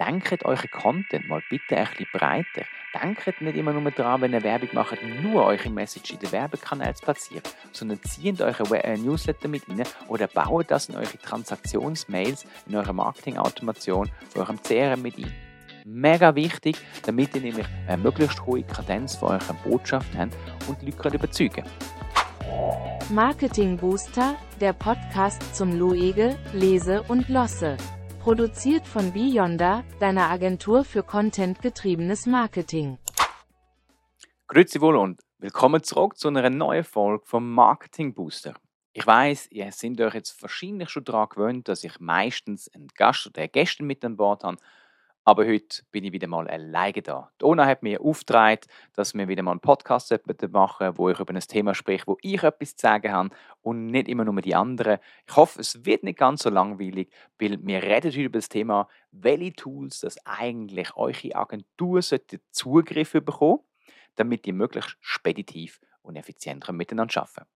denkt euren Content mal bitte ein bisschen breiter. Denkt nicht immer nur daran, wenn ihr Werbung macht, nur eure Message in den Werbekanälen zu platzieren, sondern zieht eure äh, Newsletter mit rein oder baut das in eure Transaktionsmails, in eure Marketing-Automation, von eurem CRM mit ein. Mega wichtig, damit ihr nämlich eine möglichst hohe Kadenz von eurer Botschaft habt und die Leute überzeugen Marketing Booster, der Podcast zum Luege, Lese und Losse. Produziert von Beyonder, deiner Agentur für contentgetriebenes Marketing. Grüezi wohl und willkommen zurück zu einer neuen Folge vom Marketing Booster. Ich weiß, ihr seid euch jetzt wahrscheinlich schon daran gewöhnt, dass ich meistens einen Gast oder Gäste mit an Bord habe aber heute bin ich wieder mal alleine da. Dona hat mir aufgetragen, dass wir wieder mal einen Podcast machen wo ich über ein Thema spreche, wo ich etwas zu sagen habe und nicht immer nur die anderen. Ich hoffe, es wird nicht ganz so langweilig, weil wir reden heute über das Thema, welche Tools das eigentlich eure Agentur Zugriff bekommen damit ihr möglichst speditiv und effizient miteinander arbeiten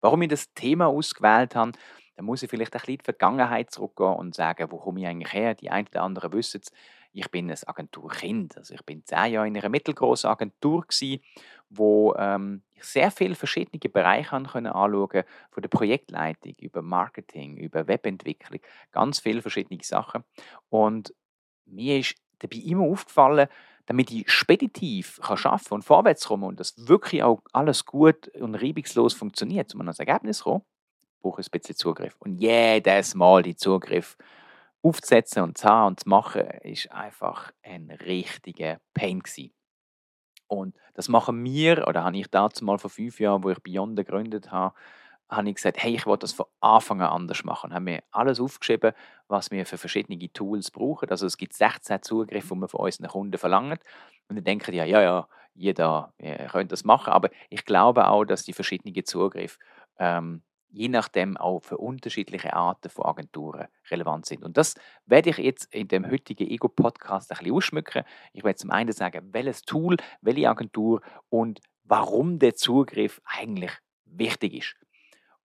Warum ich das Thema ausgewählt habe, dann muss ich vielleicht ein bisschen in die Vergangenheit zurückgehen und sagen, wo komme ich eigentlich her? Die einen oder anderen wissen es, ich bin ein Agenturkind. Also ich bin zehn Jahre in einer mittelgroßen Agentur gewesen, wo ähm, ich sehr viele verschiedene Bereiche anschauen konnte, von der Projektleitung über Marketing, über Webentwicklung, ganz viele verschiedene Sachen. Und mir ist dabei immer aufgefallen, damit ich speditiv kann arbeiten und vorwärts kommen und das wirklich auch alles gut und reibungslos funktioniert, um an das Ergebnis zu kommen, brauche ein bisschen Zugriff. Und jedes Mal die Zugriff aufzusetzen und zu haben und zu machen, ist einfach ein richtiger Pain gewesen. Und das machen wir, oder habe ich dazu mal vor fünf Jahren, wo ich Beyond gegründet habe, habe ich gesagt, hey, ich will das von Anfang an anders machen. Haben wir alles aufgeschrieben, was wir für verschiedene Tools brauchen. Also es gibt 16 Zugriffe, die wir von unseren Kunden verlangen. Und dann denken die, ja, ja, ja, jeder ja, könnte das machen. Aber ich glaube auch, dass die verschiedenen Zugriffe ähm, je nachdem auch für unterschiedliche Arten von Agenturen relevant sind. Und das werde ich jetzt in dem heutigen Ego-Podcast ein bisschen ausschmücken. Ich werde zum einen sagen, welches Tool, welche Agentur und warum der Zugriff eigentlich wichtig ist.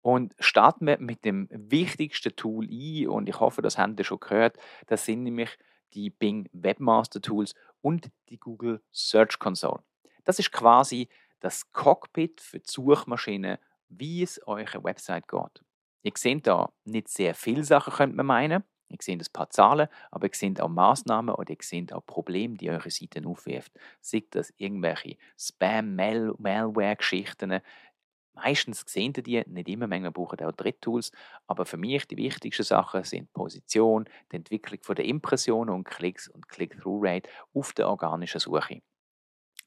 Und starten wir mit dem wichtigsten Tool ein und ich hoffe, das habt ihr schon gehört. Das sind nämlich die Bing Webmaster Tools und die Google Search Console. Das ist quasi das Cockpit für die Suchmaschine wie es eurer Website geht. Ihr seht da nicht sehr viele Sachen, könnte man meinen. Ihr seht ein paar Zahlen, aber ihr seht auch Maßnahmen oder ihr seht auch Probleme, die eure Seite aufwirft. Seht das irgendwelche Spam-Malware-Geschichten. Meistens sehen ihr die, nicht immer, manchmal brauchen auch Dritttools, aber für mich die wichtigsten Sachen sind Position, die Entwicklung der Impressionen und Klicks und Click-Through-Rate auf der organischen Suche.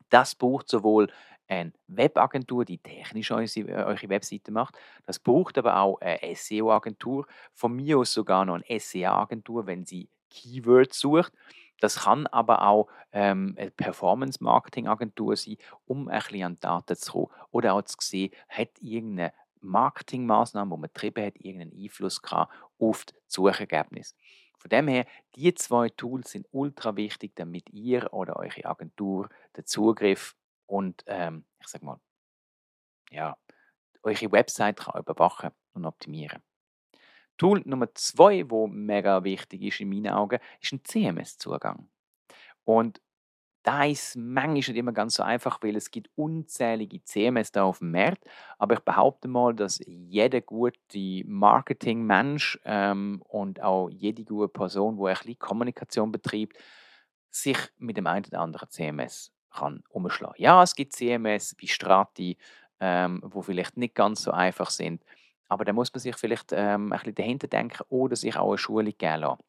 Das braucht sowohl eine Webagentur, die technisch eure, eure Webseite macht. Das braucht aber auch eine SEO-Agentur. Von mir aus sogar noch eine SEA-Agentur, wenn sie Keywords sucht. Das kann aber auch ähm, eine Performance-Marketing-Agentur sein, um ein bisschen an Daten zu kommen. Oder auch zu sehen, hat irgendeine Marketingmaßnahme, die man getrieben hat, irgendeinen Einfluss gehabt auf das Suchergebnis. Von dem her, die zwei Tools sind ultra wichtig, damit ihr oder eure Agentur den Zugriff und ähm, ich sag mal, ja, eure Website kann überwachen und optimieren. Tool Nummer zwei, wo mega wichtig ist in meinen Augen, ist ein CMS-Zugang. Und da ist manchmal nicht immer ganz so einfach, weil es gibt unzählige CMS da auf dem Markt. Aber ich behaupte mal, dass jeder gute Marketingmensch ähm, und auch jede gute Person, die ein bisschen Kommunikation betreibt, sich mit dem einen oder anderen CMS kann umschlagen. Ja, es gibt CMS wie Strati, ähm, wo vielleicht nicht ganz so einfach sind, aber da muss man sich vielleicht ähm, ein bisschen dahinter denken oder sich auch eine Schulung geben lassen.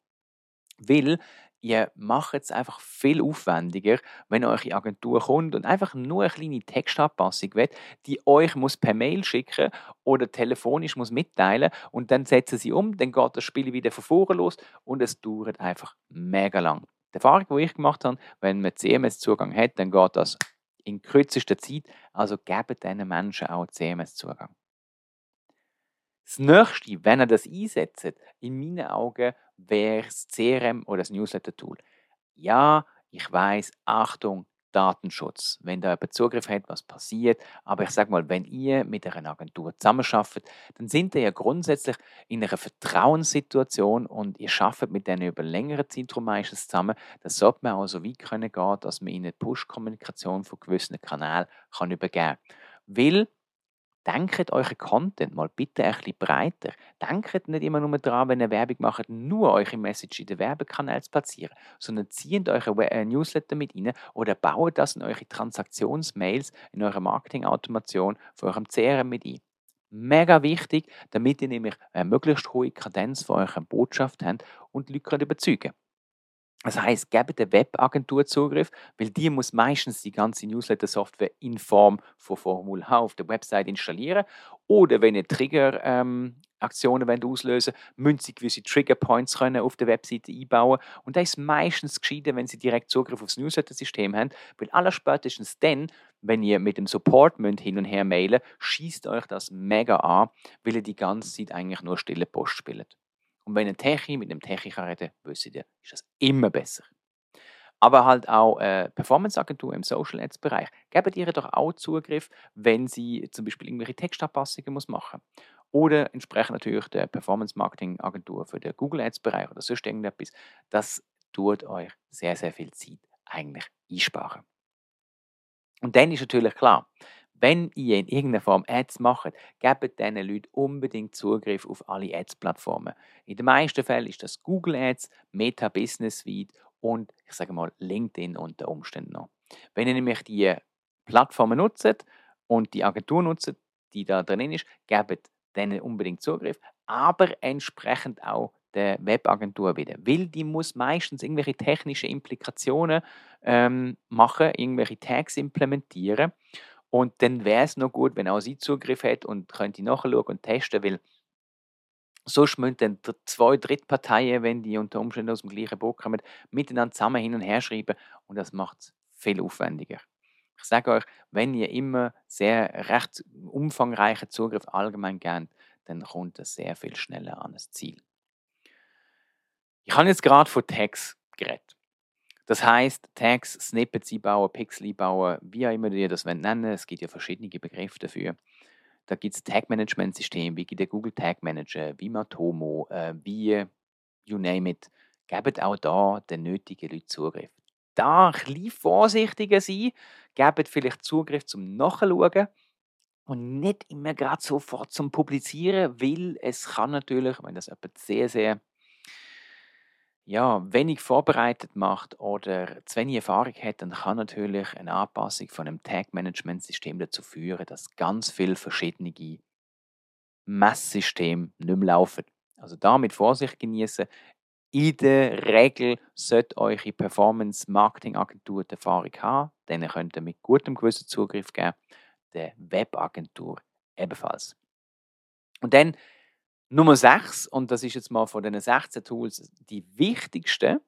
Weil ihr macht es einfach viel aufwendiger, wenn eure Agentur kommt und einfach nur eine kleine Textanpassung will, die euch muss per Mail schicken oder telefonisch muss mitteilen und dann setzen sie um, dann geht das Spiel wieder von vorne los und es dauert einfach mega lang. Die Erfahrung, die ich gemacht habe, wenn man CMS-Zugang hat, dann geht das in kürzester Zeit. Also gebt diesen Menschen auch CMS-Zugang. Das nächste, wenn ihr das einsetzt, in meinen Augen wäre das CRM oder das Newsletter-Tool. Ja, ich weiß, Achtung, Datenschutz. Wenn da jemand Zugriff hat, was passiert. Aber ich sage mal, wenn ihr mit einer Agentur zusammenarbeitet, dann sind ihr ja grundsätzlich in einer Vertrauenssituation und ihr arbeitet mit denen über längere Zeitraum meistens zusammen. Das sollte man auch so weit können gehen, dass man ihnen Push-Kommunikation von gewissen Kanälen kann übergeben kann. Weil Denkt euren Content mal bitte ein bisschen breiter. Denkt nicht immer nur daran, wenn ihr Werbung macht, nur eure Message in den Werbekanälen zu platzieren, sondern zieht eure äh, Newsletter mit rein oder baut das in eure Transaktionsmails, in eure Marketingautomation von eurem CRM mit ein. Mega wichtig, damit ihr nämlich eine möglichst hohe Kadenz von eurer Botschaft habt und die Leute überzeugen könnt. Das heißt, gebt der Webagentur Zugriff, weil die muss meistens die ganze Newsletter-Software in Form von Formular H auf der Website installieren. Oder wenn ihr Trigger-Aktionen ähm, auslösen müssen sie gewisse Trigger-Points auf der Webseite einbauen. Und das ist meistens gescheiter, wenn sie direkt Zugriff aufs Newsletter-System haben, weil allerspätestens dann, wenn ihr mit dem Support hin und her mailen, schießt euch das mega an, weil ihr die ganze Zeit eigentlich nur stille Post spielt. Und wenn ein Techie mit einem Techie kann reden wisst ihr, ist das immer besser. Aber halt auch äh, Performance-Agentur im Social Ads Bereich. Geben ihr doch auch Zugriff, wenn sie zum Beispiel irgendwelche Textanpassungen muss machen Oder entsprechend natürlich der Performance-Marketing-Agentur für den Google Ads Bereich oder sonst irgendetwas. Das tut euch sehr, sehr viel Zeit eigentlich einsparen. Und dann ist natürlich klar, wenn ihr in irgendeiner Form Ads macht, gebt diesen Leuten unbedingt Zugriff auf alle Ads-Plattformen. In den meisten Fällen ist das Google Ads, Meta Business Suite und ich sage mal LinkedIn unter Umständen noch. Wenn ihr nämlich die Plattformen nutzt und die Agentur nutzt, die da drin ist, gebt denen unbedingt Zugriff, aber entsprechend auch der Webagentur wieder. Weil die muss meistens irgendwelche technische Implikationen ähm, machen, irgendwelche Tags implementieren. Und dann wäre es noch gut, wenn auch sie Zugriff hat und könnte nachschauen und testen, weil sonst müssen dann zwei Drittparteien, wenn die unter Umständen aus dem gleichen Boot kommen, miteinander zusammen hin und her schreiben und das macht es viel aufwendiger. Ich sage euch, wenn ihr immer sehr recht umfangreichen Zugriff allgemein gebt, dann kommt das sehr viel schneller an das Ziel. Ich habe jetzt gerade von Tags geredet. Das heißt, Tags, Snippets einbauen, Pixel einbauen, wie auch immer ihr das nennen Es gibt ja verschiedene Begriffe dafür. Da gibt es Tag-Management-Systeme, wie der Google Tag Manager, wie Matomo, äh, wie you name it. Gebt auch da den nötigen Leuten Zugriff. Da ein bisschen vorsichtiger sein, gebt vielleicht Zugriff zum Nachschauen und nicht immer gerade sofort zum Publizieren, weil es kann natürlich, wenn das jemand sehr, sehr ja, wenig vorbereitet macht oder zu wenig Erfahrung hat, dann kann natürlich eine Anpassung von einem Tag-Management-System dazu führen, dass ganz viele verschiedene Messsysteme nicht mehr laufen. Also damit Vorsicht genießen. In der Regel sollte eure Performance-Marketing-Agentur die Erfahrung haben. Denen könnt ihr mit gutem Gewissen Zugriff geben. Der Webagentur ebenfalls. Und dann Nummer 6, und das ist jetzt mal von den 16 Tools die wichtigste.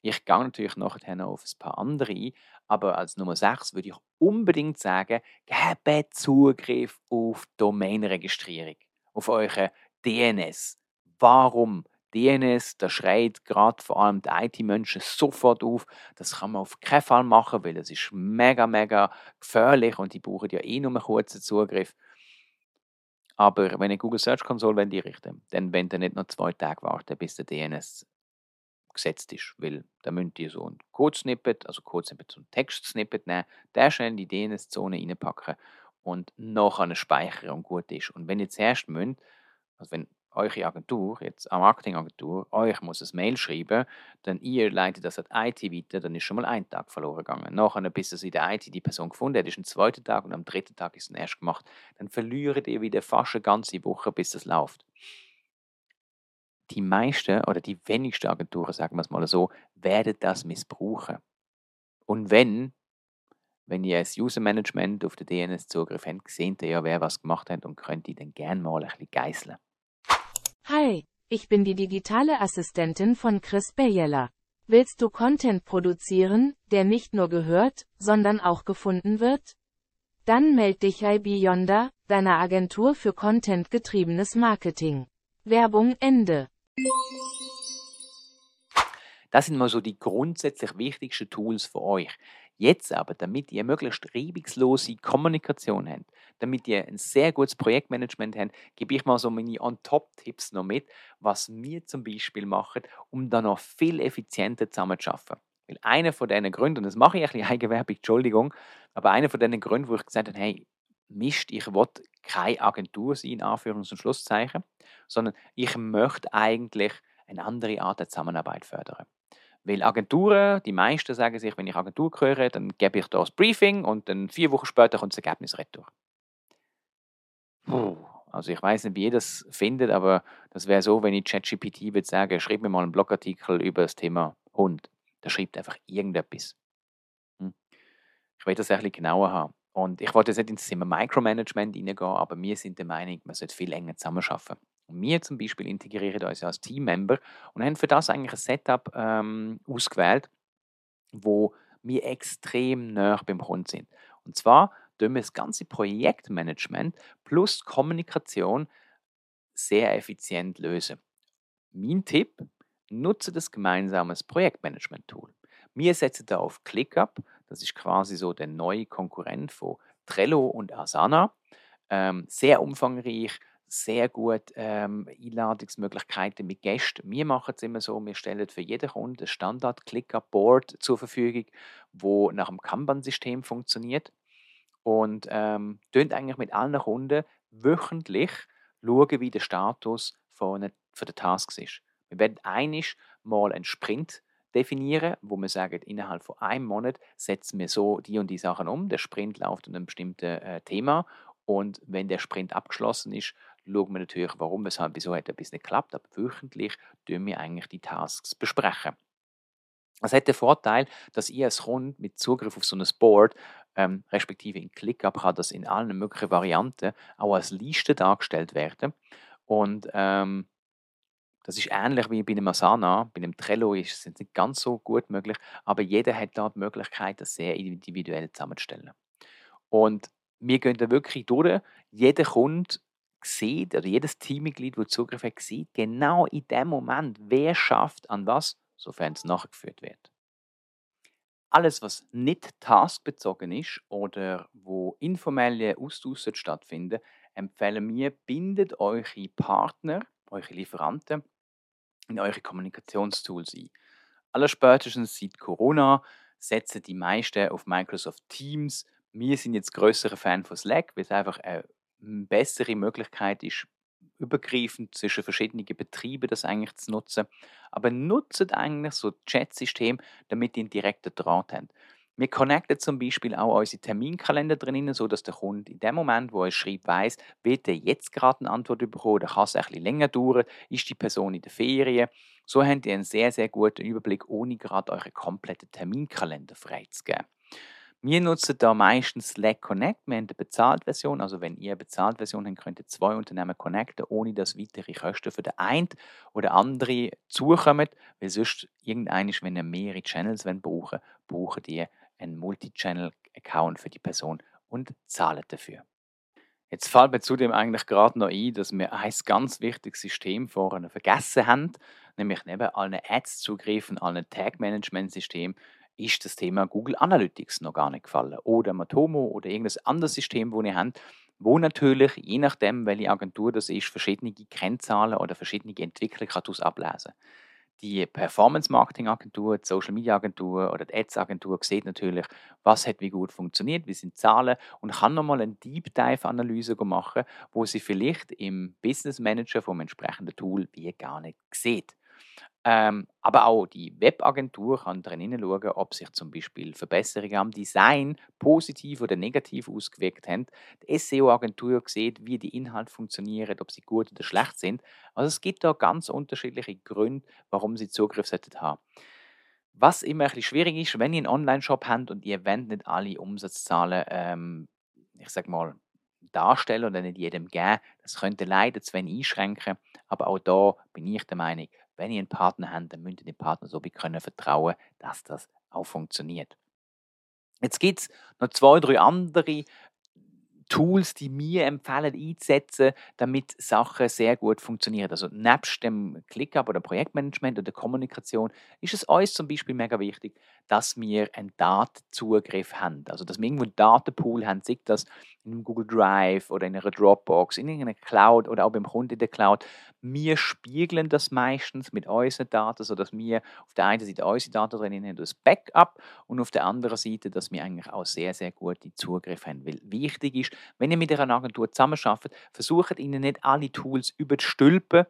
Ich gehe natürlich nachher noch auf ein paar andere ein, aber als Nummer 6 würde ich unbedingt sagen, gebt Zugriff auf Domainregistrierung, auf eure DNS. Warum? DNS, da schreit gerade vor allem die IT-Menschen sofort auf. Das kann man auf keinen Fall machen, weil das ist mega, mega gefährlich und die brauchen ja eh nur einen kurzen Zugriff. Aber wenn ihr Google Search Console einrichten dann wollt ihr nicht noch zwei Tage warten, bis der DNS gesetzt ist. Weil da müsst ihr so ein Code-Snippet, also Code-Snippet, so ein Text-Snippet nehmen, der schnell in die DNS-Zone reinpacken und nachher speichern und gut ist. Und wenn ihr zuerst müsst, also wenn eure Agentur, jetzt eine Marketingagentur, euch muss ein Mail schreiben, dann ihr leitet das an die IT weiter, dann ist schon mal ein Tag verloren gegangen. Nachher, bis es in der IT die Person gefunden hat, ist ein zweiter Tag und am dritten Tag ist es erst gemacht. Dann verliert ihr wieder fast eine ganze Woche, bis das läuft. Die meisten oder die wenigsten Agenturen, sagen wir es mal so, werden das missbrauchen. Und wenn, wenn ihr als User Management auf den DNS Zugriff habt, seht ihr ja, wer was gemacht hat und könnt ihr dann gerne mal ein bisschen geißeln. Hi, ich bin die digitale Assistentin von Chris Bayella. Willst du Content produzieren, der nicht nur gehört, sondern auch gefunden wird? Dann meld dich bei Beyonder, deiner Agentur für contentgetriebenes Marketing. Werbung Ende. Das sind mal so die grundsätzlich wichtigsten Tools für euch. Jetzt aber, damit ihr möglichst reibungslose Kommunikation habt, damit ihr ein sehr gutes Projektmanagement habt, gebe ich mal so meine On-Top-Tipps noch mit, was wir zum Beispiel machen, um dann noch viel effizienter zusammenzuarbeiten. Weil einer von diesen Gründen, und das mache ich ein bisschen Eigenwerbung, Entschuldigung, aber einer von diesen Gründen, wo ich gesagt habe, hey, Mist, ich will keine Agentur sein, Anführungs- und Schlusszeichen, sondern ich möchte eigentlich eine andere Art der Zusammenarbeit fördern. Weil Agenturen, die meisten sagen sich, wenn ich Agentur höre, dann gebe ich da das Briefing und dann vier Wochen später kommt das Ergebnis retour. Puh. Also ich weiß nicht, wie ihr das findet, aber das wäre so, wenn ich ChatGPT würde sagen, schreib mir mal einen Blogartikel über das Thema Hund. Da schreibt einfach irgendetwas. Hm. Ich will das ein bisschen genauer haben. Und ich wollte jetzt nicht ins Thema Micromanagement hineingehen, aber wir sind der Meinung, man sollte viel enger zusammenarbeiten. Und wir zum Beispiel integrieren uns als Teammember und haben für das eigentlich ein Setup ähm, ausgewählt, wo wir extrem nah beim Kunden sind. Und zwar tun wir das ganze Projektmanagement plus Kommunikation sehr effizient lösen. Mein Tipp, nutze das gemeinsame Projektmanagement-Tool. Wir setzen da auf ClickUp, das ist quasi so der neue Konkurrent von Trello und Asana. Ähm, sehr umfangreich, sehr gut ähm, Einladungsmöglichkeiten mit Gästen. Wir machen es immer so, wir stellen für jeden Kunden ein Standard ClickUp-Board zur Verfügung, wo nach dem Kanban-System funktioniert und ähm, eigentlich mit allen Kunden wöchentlich schauen, wie der Status von, von der Tasks ist. Wir werden einig mal einen Sprint definieren, wo wir sagen, innerhalb von einem Monat setzen wir so die und die Sachen um. Der Sprint läuft an einem bestimmten äh, Thema und wenn der Sprint abgeschlossen ist, schauen wir natürlich, warum, weshalb, wieso hat etwas nicht geklappt. Aber wöchentlich tun wir eigentlich die Tasks besprechen. Das hat den Vorteil, dass ihr als Kunde mit Zugriff auf so ein Board, ähm, respektive in ClickUp, kann das in allen möglichen Varianten auch als Liste dargestellt werden. Und ähm, das ist ähnlich wie bei einem Asana. Bei einem Trello ist es nicht ganz so gut möglich, aber jeder hat da die Möglichkeit, das sehr individuell zusammenzustellen. Und wir gehen da wirklich durch. Jeder Kunde sieht, oder jedes Teammitglied, das Zugriff hat, sieht genau in dem Moment, wer schafft an was, sofern es nachgeführt wird. Alles, was nicht taskbezogen ist oder wo informelle Austausch stattfinden, empfehlen wir, bindet eure Partner, eure Lieferanten in eure Kommunikationstools ein. Allerspätestens seit Corona setzen die meisten auf Microsoft Teams. Wir sind jetzt größere Fan von Slack, weil es einfach eine bessere Möglichkeit ist, übergreifend zwischen verschiedenen Betrieben das eigentlich zu nutzen. Aber nutzt eigentlich so Chat-System, damit ihr einen direkten Draht habt. Wir connecten zum Beispiel auch unsere Terminkalender drin, sodass der Kunde in dem Moment, wo er schreibt, weiß, wird er jetzt gerade eine Antwort bekommen oder kann es bisschen länger dauern, ist die Person in der Ferien. So habt ihr einen sehr, sehr guten Überblick, ohne gerade euren kompletten Terminkalender freizugeben. Wir nutzen da meistens Slack Connect. Wir haben eine Bezahltversion. Also, wenn ihr eine Bezahltversion habt, könnt ihr zwei Unternehmen connecten, ohne dass weitere Kosten für den einen oder andere zukommen. Weil sonst, irgendein wenn ihr mehrere Channels brauchen braucht ihr einen Multi-Channel-Account für die Person und zahlen dafür. Jetzt fällt mir zudem eigentlich gerade noch ein, dass wir ein ganz wichtiges System vorhin vergessen haben, nämlich neben allen Ads-Zugriffen, allen Tag-Management-Systemen, ist das Thema Google Analytics noch gar nicht gefallen. Oder Matomo oder irgendein anderes System, das ihr habt, wo natürlich, je nachdem, welche Agentur das ist, verschiedene Kennzahlen oder verschiedene Entwickler daraus ablesen kann. Die Performance-Marketing-Agentur, die Social-Media-Agentur oder die Ads-Agentur sieht natürlich, was hat wie gut funktioniert, wie sind Zahlen und kann nochmal eine Deep-Dive-Analyse machen, wo sie vielleicht im Business Manager vom entsprechenden Tool wie gar nicht sieht. Ähm, aber auch die Webagentur kann darin schauen, ob sich zum Beispiel Verbesserungen am Design positiv oder negativ ausgewirkt haben. Die SEO-Agentur sieht, wie die Inhalte funktionieren, ob sie gut oder schlecht sind. Also es gibt da ganz unterschiedliche Gründe, warum sie Zugriff haben. Was immer ein bisschen schwierig ist, wenn ihr einen Online-Shop habt und ihr wollt nicht alle Umsatzzahlen, ähm, ich sag mal, darstellen oder nicht jedem geben, das könnte leider zu wenig einschränken. Aber auch da bin ich der Meinung, wenn ihr einen Partner habt, dann müsst ihr dem Partner so können vertrauen, dass das auch funktioniert. Jetzt gibt es noch zwei, drei andere Tools, die wir empfehlen einzusetzen, damit Sachen sehr gut funktionieren. Also nebst dem ClickUp oder Projektmanagement oder der Kommunikation ist es uns zum Beispiel mega wichtig, dass wir einen Datenzugriff haben. Also dass wir irgendwo einen Datenpool haben, sei das in einem Google Drive oder in einer Dropbox, in irgendeiner Cloud oder auch beim Kunden in der Cloud. Wir spiegeln das meistens mit unseren Daten, sodass wir auf der einen Seite unsere Daten drin haben, das Backup und auf der anderen Seite, dass wir eigentlich auch sehr, sehr gute Zugriff haben. Weil wichtig ist, wenn ihr mit einer Agentur zusammenarbeitet, versucht ihnen nicht alle Tools überzustülpen,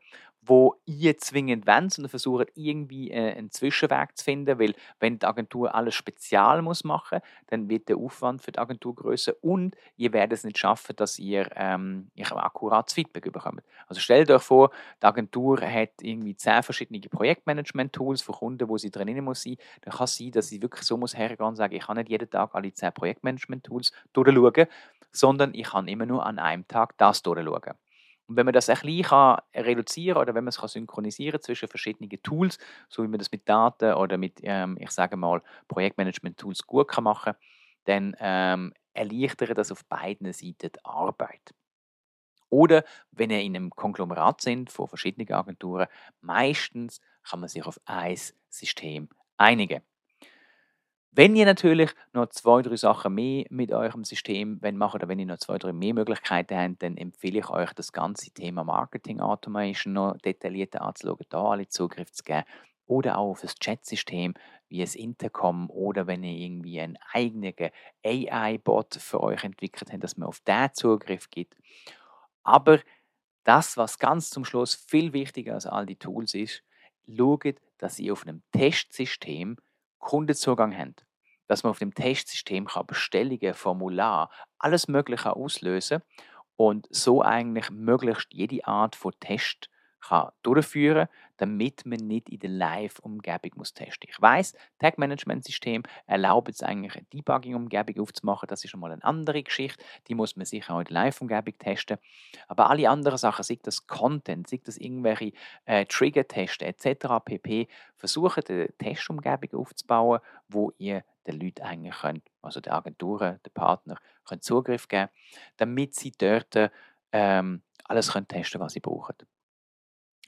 wo ihr zwingend wollt, sondern versucht irgendwie äh, einen Zwischenweg zu finden, weil wenn die Agentur alles spezial muss machen, dann wird der Aufwand für die Agentur größer und ihr werdet es nicht schaffen, dass ihr, ähm, ihr akkurates Feedback bekommt. Also stellt euch vor, die Agentur hat irgendwie zehn verschiedene Projektmanagement-Tools für Kunden, wo sie drin muss sein. Dann kann es sein, dass sie wirklich so muss hergehen und sagen, ich kann nicht jeden Tag alle zehn Projektmanagement-Tools durchschauen, sondern ich kann immer nur an einem Tag das durchschauen. Und wenn man das ein bisschen reduzieren kann oder wenn man es synchronisieren zwischen verschiedenen Tools, so wie man das mit Daten oder mit, ähm, ich sage mal, Projektmanagement-Tools gut kann machen dann ähm, erleichtert das auf beiden Seiten die Arbeit. Oder wenn ihr in einem Konglomerat sind von verschiedenen Agenturen, meistens kann man sich auf ein System einigen. Wenn ihr natürlich noch zwei, drei Sachen mehr mit eurem System machen oder wenn ihr noch zwei, drei mehr Möglichkeiten habt, dann empfehle ich euch, das ganze Thema Marketing Automation noch detaillierter anzuschauen, da alle Zugriff zu geben oder auch auf das Chat-System wie es Intercom oder wenn ihr irgendwie einen eigenen AI-Bot für euch entwickelt habt, dass man auf den Zugriff gibt. Aber das, was ganz zum Schluss viel wichtiger als all die Tools ist, schaut, dass ihr auf einem Testsystem Kundenzugang haben. Dass man auf dem Testsystem kann Bestellungen, Formular, alles Mögliche auslösen und so eigentlich möglichst jede Art von Test kann durchführen damit man nicht in der Live-Umgebung muss testen Ich weiß, Tag-Management-System erlaubt es eigentlich eine Debugging-Umgebung aufzumachen. Das ist schon mal eine andere Geschichte. Die muss man sicher auch in der Live-Umgebung testen. Aber alle anderen Sachen, sei das Content, sei das irgendwelche äh, Trigger-Tests etc. pp. Versuchen eine Testumgebung aufzubauen, wo ihr den Leuten eigentlich könnt, also den Agenturen, den Partnern, Zugriff geben, damit sie dort ähm, alles können testen, was sie brauchen.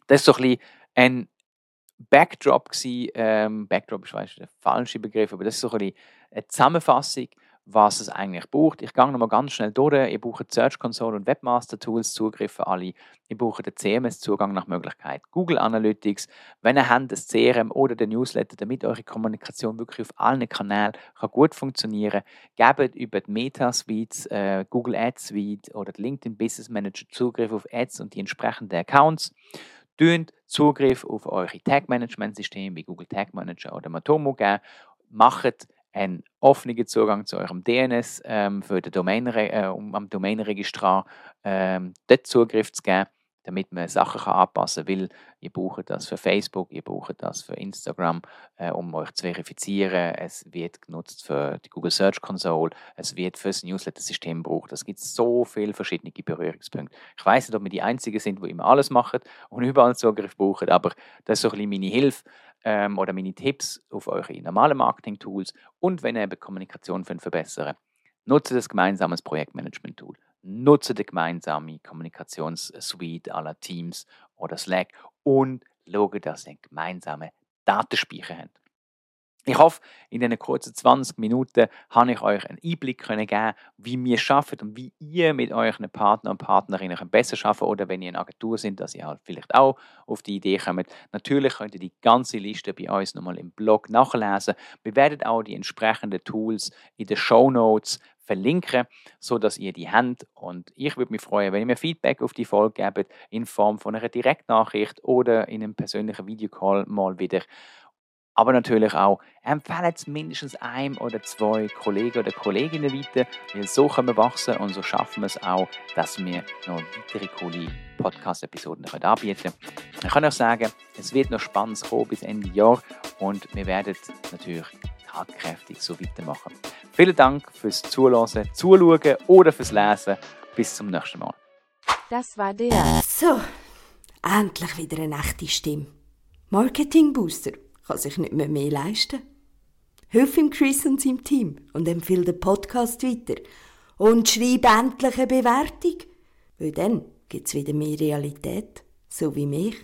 Das ist so ein ein Backdrop gewesen. Ähm, Backdrop ist weißt, der falsche Begriff, aber das ist so ein eine Zusammenfassung, was es eigentlich braucht. Ich gehe nochmal ganz schnell durch. Ihr braucht Search Console und Webmaster Tools, Zugriff für alle. Ihr braucht den CMS-Zugang nach Möglichkeit. Google Analytics, wenn ihr habt, das CRM oder den Newsletter, damit eure Kommunikation wirklich auf allen Kanälen kann gut funktionieren kann, gebt über die Meta-Suites, äh, Google Ads Suite oder LinkedIn Business Manager Zugriff auf Ads und die entsprechenden Accounts. Tönt Zugriff auf eure Tag-Management-Systeme wie Google Tag Manager oder Matomo geben. Macht einen offenen Zugang zu eurem DNS ähm, für den Domain, äh, um am Domainregistrar ähm, dort Zugriff zu geben damit man Sachen kann anpassen weil ihr braucht das für Facebook, ihr braucht das für Instagram, äh, um euch zu verifizieren. Es wird genutzt für die Google Search Console, es wird für das Newsletter-System gebraucht. Es gibt so viele verschiedene Berührungspunkte. Ich weiß nicht, ob wir die Einzigen sind, die immer alles machen und überall Zugriff brauchen, aber das ist so ein bisschen meine Hilfe ähm, oder meine Tipps auf eure normalen Marketing-Tools und wenn ihr eben Kommunikation verbessern wollt, nutzt das gemeinsames Projektmanagement-Tool nutze die gemeinsame Kommunikationssuite aller Teams oder Slack und schaue, dass ihr einen gemeinsamen Datenspeicher habt. Ich hoffe, in diesen kurzen 20 Minuten habe ich euch einen Einblick können geben, wie wir arbeiten und wie ihr mit euren Partnern und Partnerinnen besser arbeiten oder wenn ihr eine Agentur sind, dass ihr halt vielleicht auch auf die Idee kommt. Natürlich könnt ihr die ganze Liste bei uns nochmal im Blog nachlesen. Wir werden auch die entsprechenden Tools in den Show Notes verlinken, sodass ihr die habt. Und ich würde mich freuen, wenn ihr mir Feedback auf die Folge gebt, in Form von einer Direktnachricht oder in einem persönlichen Videocall mal wieder. Aber natürlich auch, empfehlt es mindestens einem oder zwei Kollegen oder Kolleginnen weiter, weil so können wir wachsen und so schaffen wir es auch, dass wir noch weitere coole Podcast-Episoden anbieten können. Ich kann euch sagen, es wird noch spannend kommen bis Ende Jahr und wir werden natürlich tatkräftig so weitermachen. Vielen Dank fürs Zuhören, Zuschauen oder fürs Lesen. Bis zum nächsten Mal. Das war der. So, endlich wieder eine echte Stimme. Marketing Booster kann sich nicht mehr, mehr leisten. Hilf ihm Chris und seinem Team und empfehle den Podcast weiter. und schreib endlich eine Bewertung. Weil dann gibt's wieder mehr Realität, so wie mich.